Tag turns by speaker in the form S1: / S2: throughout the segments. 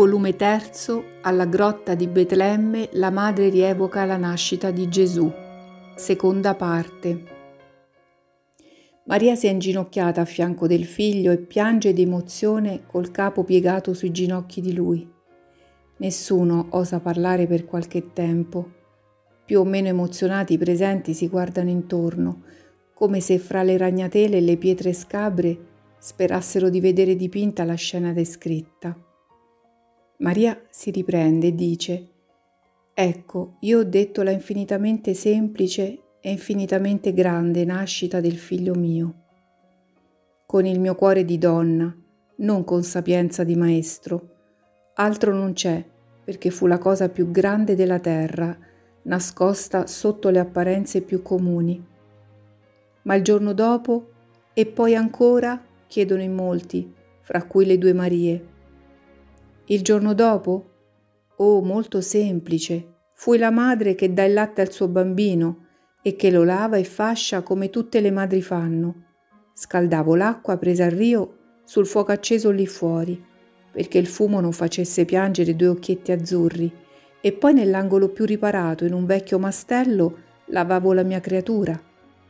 S1: Volume 3, alla grotta di Betlemme, la madre rievoca la nascita di Gesù. Seconda parte. Maria si è inginocchiata a fianco del figlio e piange di emozione col capo piegato sui ginocchi di lui. Nessuno osa parlare per qualche tempo. Più o meno emozionati i presenti si guardano intorno, come se fra le ragnatele e le pietre scabre sperassero di vedere dipinta la scena descritta. Maria si riprende e dice, Ecco, io ho detto la infinitamente semplice e infinitamente grande nascita del figlio mio. Con il mio cuore di donna, non con sapienza di maestro, altro non c'è, perché fu la cosa più grande della terra, nascosta sotto le apparenze più comuni. Ma il giorno dopo, e poi ancora, chiedono in molti, fra cui le due Marie. Il giorno dopo? Oh, molto semplice. Fui la madre che dà il latte al suo bambino e che lo lava e fascia come tutte le madri fanno. Scaldavo l'acqua presa al rio sul fuoco acceso lì fuori perché il fumo non facesse piangere due occhietti azzurri, e poi nell'angolo più riparato, in un vecchio mastello, lavavo la mia creatura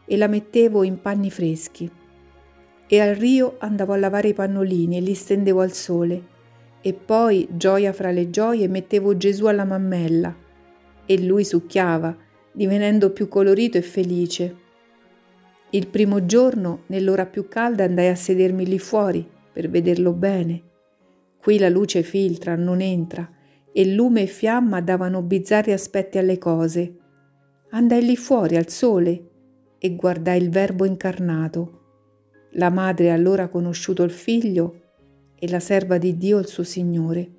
S1: e la mettevo in panni freschi. E al rio andavo a lavare i pannolini e li stendevo al sole. E poi, gioia fra le gioie, mettevo Gesù alla mammella e lui succhiava, divenendo più colorito e felice. Il primo giorno, nell'ora più calda, andai a sedermi lì fuori per vederlo bene Qui la luce filtra, non entra, e lume e fiamma davano bizzarri aspetti alle cose. Andai lì fuori al sole e guardai il Verbo incarnato. La madre allora conosciuto il figlio e la serva di Dio il suo Signore.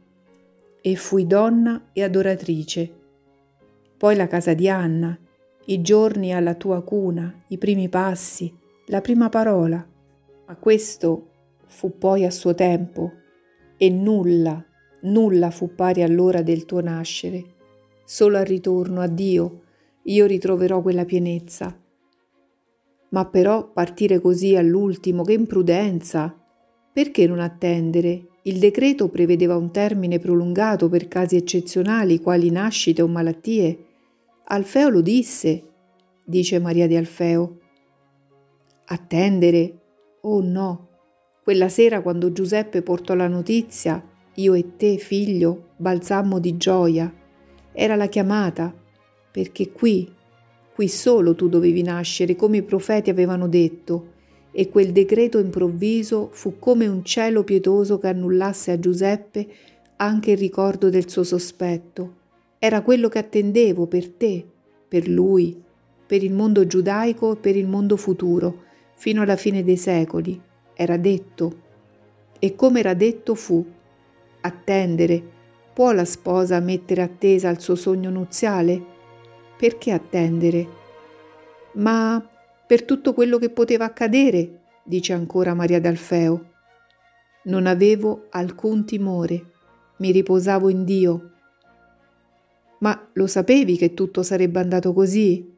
S1: E fui donna e adoratrice. Poi la casa di Anna, i giorni alla tua cuna, i primi passi, la prima parola. Ma questo fu poi a suo tempo e nulla, nulla fu pari all'ora del tuo nascere. Solo al ritorno a Dio io ritroverò quella pienezza. Ma però partire così all'ultimo, che imprudenza! Perché non attendere? Il decreto prevedeva un termine prolungato per casi eccezionali quali nascite o malattie. Alfeo lo disse, dice Maria di Alfeo. Attendere? Oh no, quella sera quando Giuseppe portò la notizia, io e te, figlio, balzammo di gioia. Era la chiamata, perché qui, qui solo tu dovevi nascere, come i profeti avevano detto, e quel decreto improvviso fu come un cielo pietoso che annullasse a Giuseppe anche il ricordo del suo sospetto. Era quello che attendevo per te, per lui, per il mondo giudaico e per il mondo futuro, fino alla fine dei secoli era detto. E come era detto fu, attendere, può la sposa mettere attesa al suo sogno nuziale? Perché attendere? Ma per tutto quello che poteva accadere, dice ancora Maria d'Alfeo. Non avevo alcun timore, mi riposavo in Dio. Ma lo sapevi che tutto sarebbe andato così?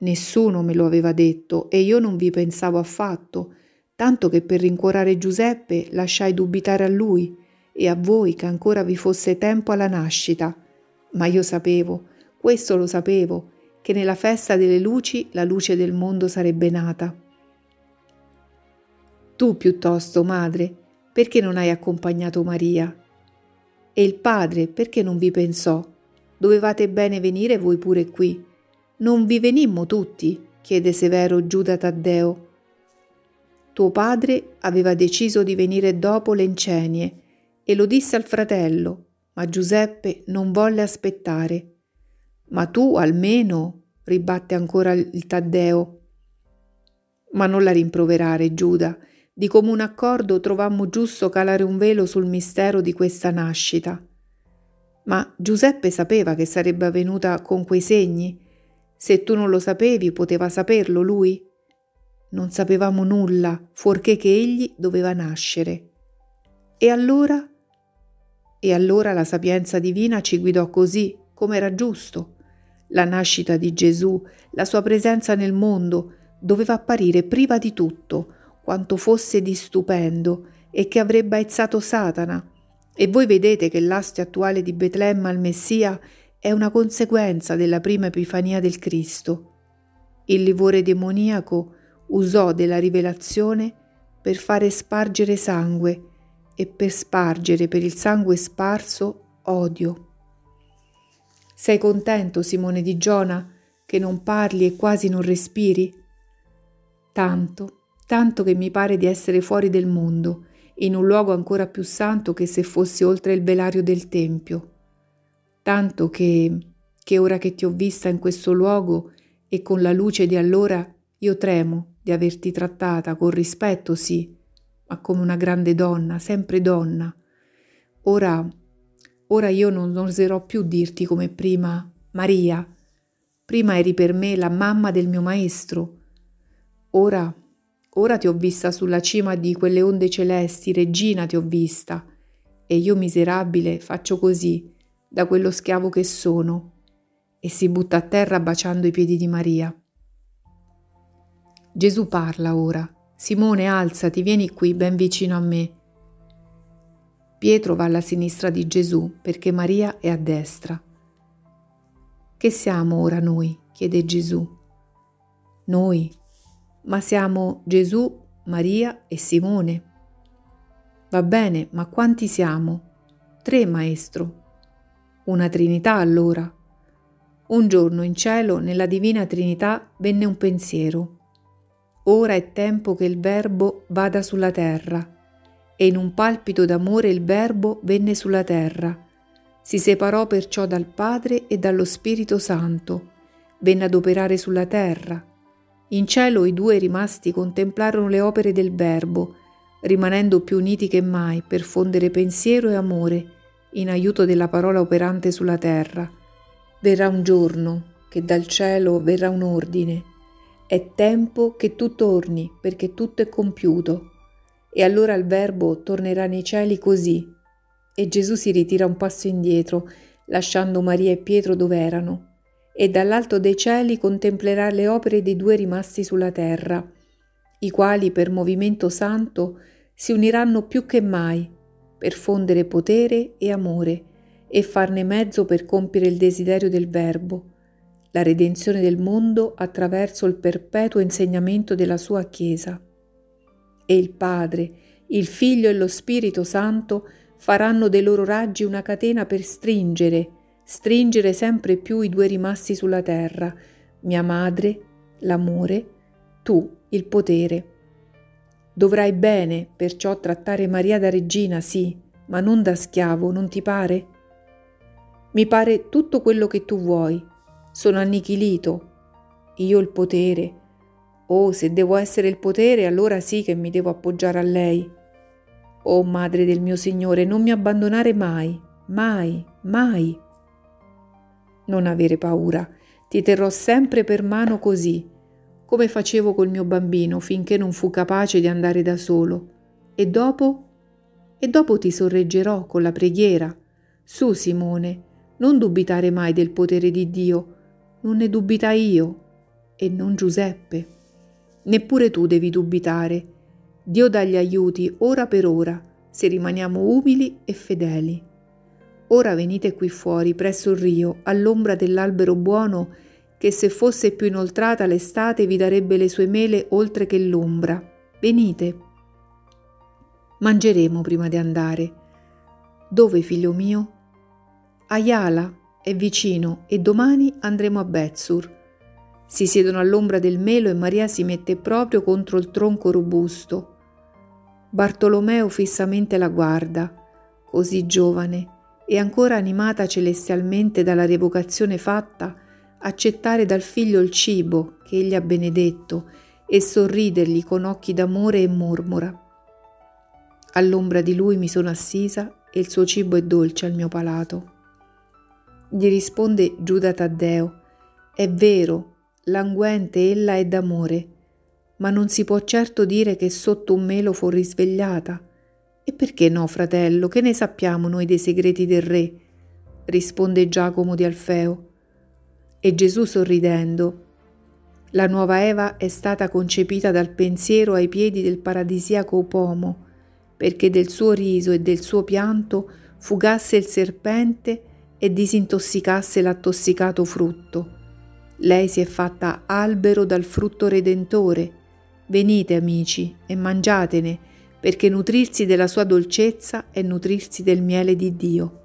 S1: Nessuno me lo aveva detto e io non vi pensavo affatto, tanto che per rincuorare Giuseppe lasciai dubitare a lui e a voi che ancora vi fosse tempo alla nascita. Ma io sapevo, questo lo sapevo, che nella festa delle luci la luce del mondo sarebbe nata. Tu piuttosto, madre, perché non hai accompagnato Maria? E il padre, perché non vi pensò? Dovevate bene venire voi pure qui. Non vi venimmo tutti? chiede severo Giuda Taddeo tuo padre aveva deciso di venire dopo le incenie e lo disse al fratello, ma Giuseppe non volle aspettare. Ma tu almeno, ribatte ancora il Taddeo. Ma non la rimproverare, Giuda. Di comune accordo trovammo giusto calare un velo sul mistero di questa nascita. Ma Giuseppe sapeva che sarebbe avvenuta con quei segni? Se tu non lo sapevi, poteva saperlo lui? Non sapevamo nulla, fuorché che egli doveva nascere. E allora? E allora la sapienza divina ci guidò così, come era giusto. La nascita di Gesù, la sua presenza nel mondo, doveva apparire priva di tutto, quanto fosse di stupendo e che avrebbe aizzato Satana, E voi vedete che l'astio attuale di Betlemme al Messia è una conseguenza della prima epifania del Cristo. Il livore demoniaco usò della rivelazione per fare spargere sangue e per spargere per il sangue sparso odio. Sei contento, Simone di Giona, che non parli e quasi non respiri? Tanto, tanto che mi pare di essere fuori del mondo, in un luogo ancora più santo che se fossi oltre il velario del Tempio. Tanto che, che ora che ti ho vista in questo luogo e con la luce di allora, io tremo di averti trattata con rispetto, sì, ma come una grande donna, sempre donna. Ora, ora io non oserò più dirti come prima, Maria. Prima eri per me la mamma del mio maestro. Ora, ora ti ho vista sulla cima di quelle onde celesti, regina ti ho vista. E io miserabile faccio così, da quello schiavo che sono. E si butta a terra baciando i piedi di Maria. Gesù parla ora. Simone, alzati, vieni qui, ben vicino a me. Pietro va alla sinistra di Gesù perché Maria è a destra. Che siamo ora noi? chiede Gesù. Noi, ma siamo Gesù, Maria e Simone. Va bene, ma quanti siamo? Tre, maestro. Una Trinità allora. Un giorno in cielo, nella Divina Trinità, venne un pensiero. Ora è tempo che il Verbo vada sulla terra. E in un palpito d'amore il Verbo venne sulla terra. Si separò perciò dal Padre e dallo Spirito Santo. Venne ad operare sulla terra. In cielo i due rimasti contemplarono le opere del Verbo, rimanendo più uniti che mai per fondere pensiero e amore in aiuto della parola operante sulla terra. Verrà un giorno che dal cielo verrà un ordine è tempo che tu torni perché tutto è compiuto. E allora il Verbo tornerà nei cieli così. E Gesù si ritira un passo indietro, lasciando Maria e Pietro dove erano. E dall'alto dei cieli contemplerà le opere dei due rimasti sulla terra, i quali per movimento santo si uniranno più che mai per fondere potere e amore e farne mezzo per compiere il desiderio del Verbo la redenzione del mondo attraverso il perpetuo insegnamento della sua Chiesa. E il Padre, il Figlio e lo Spirito Santo faranno dei loro raggi una catena per stringere, stringere sempre più i due rimasti sulla terra, mia madre, l'amore, tu, il potere. Dovrai bene perciò trattare Maria da regina, sì, ma non da schiavo, non ti pare? Mi pare tutto quello che tu vuoi, sono annichilito. Io il potere. Oh, se devo essere il potere, allora sì che mi devo appoggiare a lei. Oh, Madre del mio Signore, non mi abbandonare mai, mai, mai. Non avere paura, ti terrò sempre per mano così, come facevo col mio bambino finché non fu capace di andare da solo. E dopo? E dopo ti sorreggerò con la preghiera. Su, Simone, non dubitare mai del potere di Dio, non ne dubita io e non Giuseppe. Neppure tu devi dubitare. Dio dà gli aiuti ora per ora, se rimaniamo umili e fedeli. Ora venite qui fuori, presso il rio, all'ombra dell'albero buono, che se fosse più inoltrata l'estate vi darebbe le sue mele oltre che l'ombra. Venite. Mangeremo prima di andare. Dove, figlio mio? Ayala, è vicino e domani andremo a Betsur. Si siedono all'ombra del melo e Maria si mette proprio contro il tronco robusto. Bartolomeo fissamente la guarda, così giovane e ancora animata celestialmente dalla revocazione fatta, accettare dal figlio il cibo che egli ha benedetto e sorridergli con occhi d'amore e mormora. All'ombra di lui mi sono assisa e il suo cibo è dolce al mio palato. Gli risponde Giuda Taddeo, è vero, languente ella è d'amore, ma non si può certo dire che sotto un melo fu risvegliata. E perché no, fratello, che ne sappiamo noi dei segreti del re? risponde Giacomo di Alfeo. E Gesù sorridendo, la nuova Eva è stata concepita dal pensiero ai piedi del paradisiaco uomo, perché del suo riso e del suo pianto fugasse il serpente e disintossicasse l'attossicato frutto. Lei si è fatta albero dal frutto redentore. Venite amici e mangiatene, perché nutrirsi della sua dolcezza è nutrirsi del miele di Dio.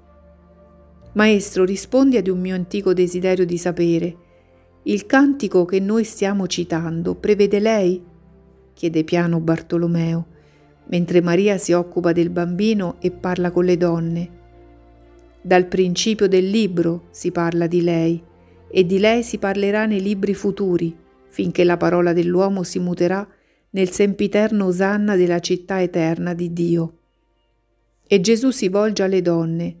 S1: Maestro, rispondi ad un mio antico desiderio di sapere. Il cantico che noi stiamo citando prevede lei? chiede piano Bartolomeo mentre Maria si occupa del bambino e parla con le donne. Dal principio del libro si parla di lei e di lei si parlerà nei libri futuri, finché la parola dell'uomo si muterà nel sempiterno osanna della città eterna di Dio. E Gesù si volge alle donne.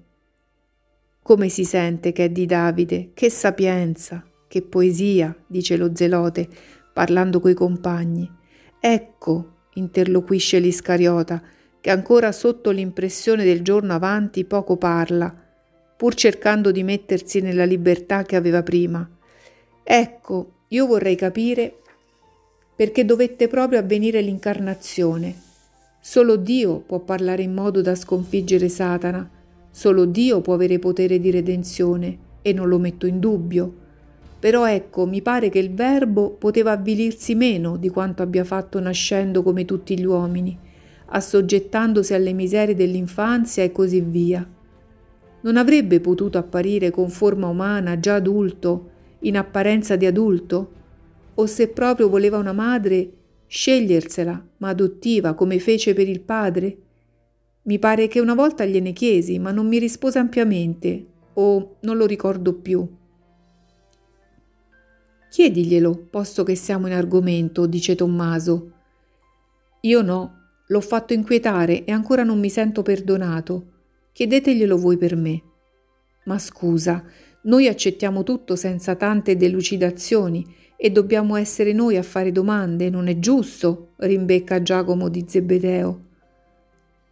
S1: Come si sente che è di Davide? Che sapienza, che poesia, dice lo zelote, parlando coi compagni. Ecco, interloquisce l'Iscariota, che ancora sotto l'impressione del giorno avanti poco parla, pur cercando di mettersi nella libertà che aveva prima. Ecco, io vorrei capire perché dovette proprio avvenire l'incarnazione. Solo Dio può parlare in modo da sconfiggere Satana, solo Dio può avere potere di redenzione e non lo metto in dubbio. Però ecco, mi pare che il Verbo poteva avvilirsi meno di quanto abbia fatto nascendo come tutti gli uomini, assoggettandosi alle miserie dell'infanzia e così via. Non avrebbe potuto apparire con forma umana, già adulto, in apparenza di adulto? O se proprio voleva una madre, scegliersela, ma adottiva, come fece per il padre? Mi pare che una volta gliene chiesi, ma non mi rispose ampiamente, o non lo ricordo più. Chiediglielo, posto che siamo in argomento, dice Tommaso. Io no, l'ho fatto inquietare e ancora non mi sento perdonato. Chiedeteglielo voi per me. Ma scusa, noi accettiamo tutto senza tante delucidazioni e dobbiamo essere noi a fare domande, non è giusto? rimbecca Giacomo di Zebedeo.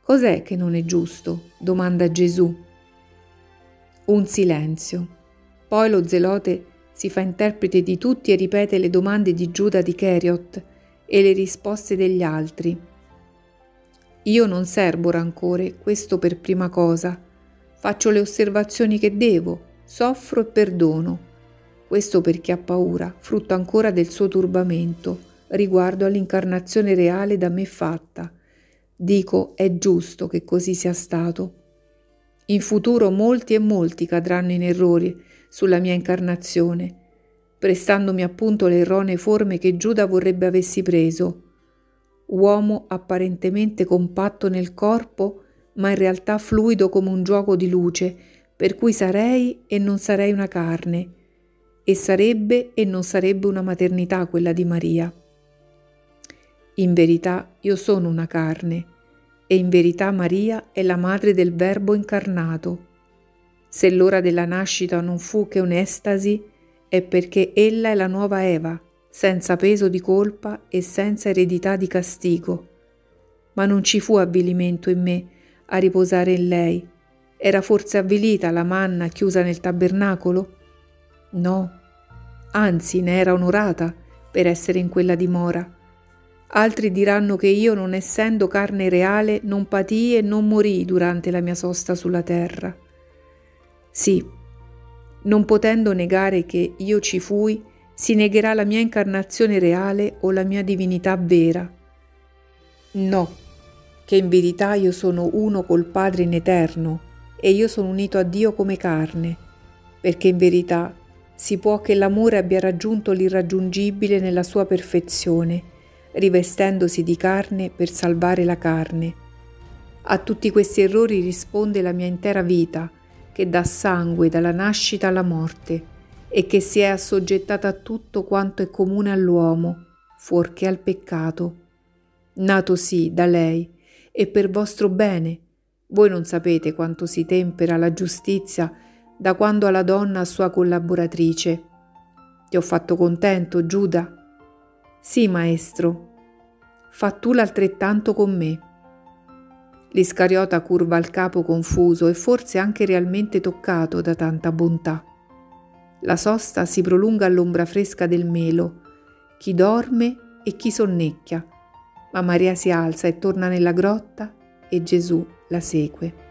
S1: Cos'è che non è giusto? domanda Gesù. Un silenzio. Poi lo zelote si fa interprete di tutti e ripete le domande di Giuda di Cheriot e le risposte degli altri. Io non serbo rancore, questo per prima cosa. Faccio le osservazioni che devo, soffro e perdono. Questo perché ha paura, frutto ancora del suo turbamento, riguardo all'incarnazione reale da me fatta. Dico, è giusto che così sia stato. In futuro molti e molti cadranno in errori, sulla mia incarnazione, prestandomi appunto le erronee forme che Giuda vorrebbe avessi preso. Uomo apparentemente compatto nel corpo, ma in realtà fluido come un gioco di luce, per cui sarei e non sarei una carne, e sarebbe e non sarebbe una maternità quella di Maria. In verità io sono una carne, e in verità Maria è la madre del Verbo incarnato. Se l'ora della nascita non fu che un'estasi, è perché ella è la nuova Eva, senza peso di colpa e senza eredità di castigo. Ma non ci fu avvilimento in me a riposare in lei. Era forse avvilita la manna chiusa nel tabernacolo? No, anzi ne era onorata per essere in quella dimora. Altri diranno che io, non essendo carne reale, non patii e non morii durante la mia sosta sulla terra. Sì, non potendo negare che io ci fui, si negherà la mia incarnazione reale o la mia divinità vera. No, che in verità io sono uno col Padre in eterno e io sono unito a Dio come carne, perché in verità si può che l'amore abbia raggiunto l'irraggiungibile nella sua perfezione, rivestendosi di carne per salvare la carne. A tutti questi errori risponde la mia intera vita, che dà sangue dalla nascita alla morte e che si è assoggettata a tutto quanto è comune all'uomo, fuorché al peccato. Nato sì da lei e per vostro bene. Voi non sapete quanto si tempera la giustizia da quando alla donna sua collaboratrice. Ti ho fatto contento, Giuda? Sì, maestro. Fa tu l'altrettanto con me. L'Iscariota curva il capo confuso e forse anche realmente toccato da tanta bontà. La sosta si prolunga all'ombra fresca del melo, chi dorme e chi sonnecchia, ma Maria si alza e torna nella grotta e Gesù la segue.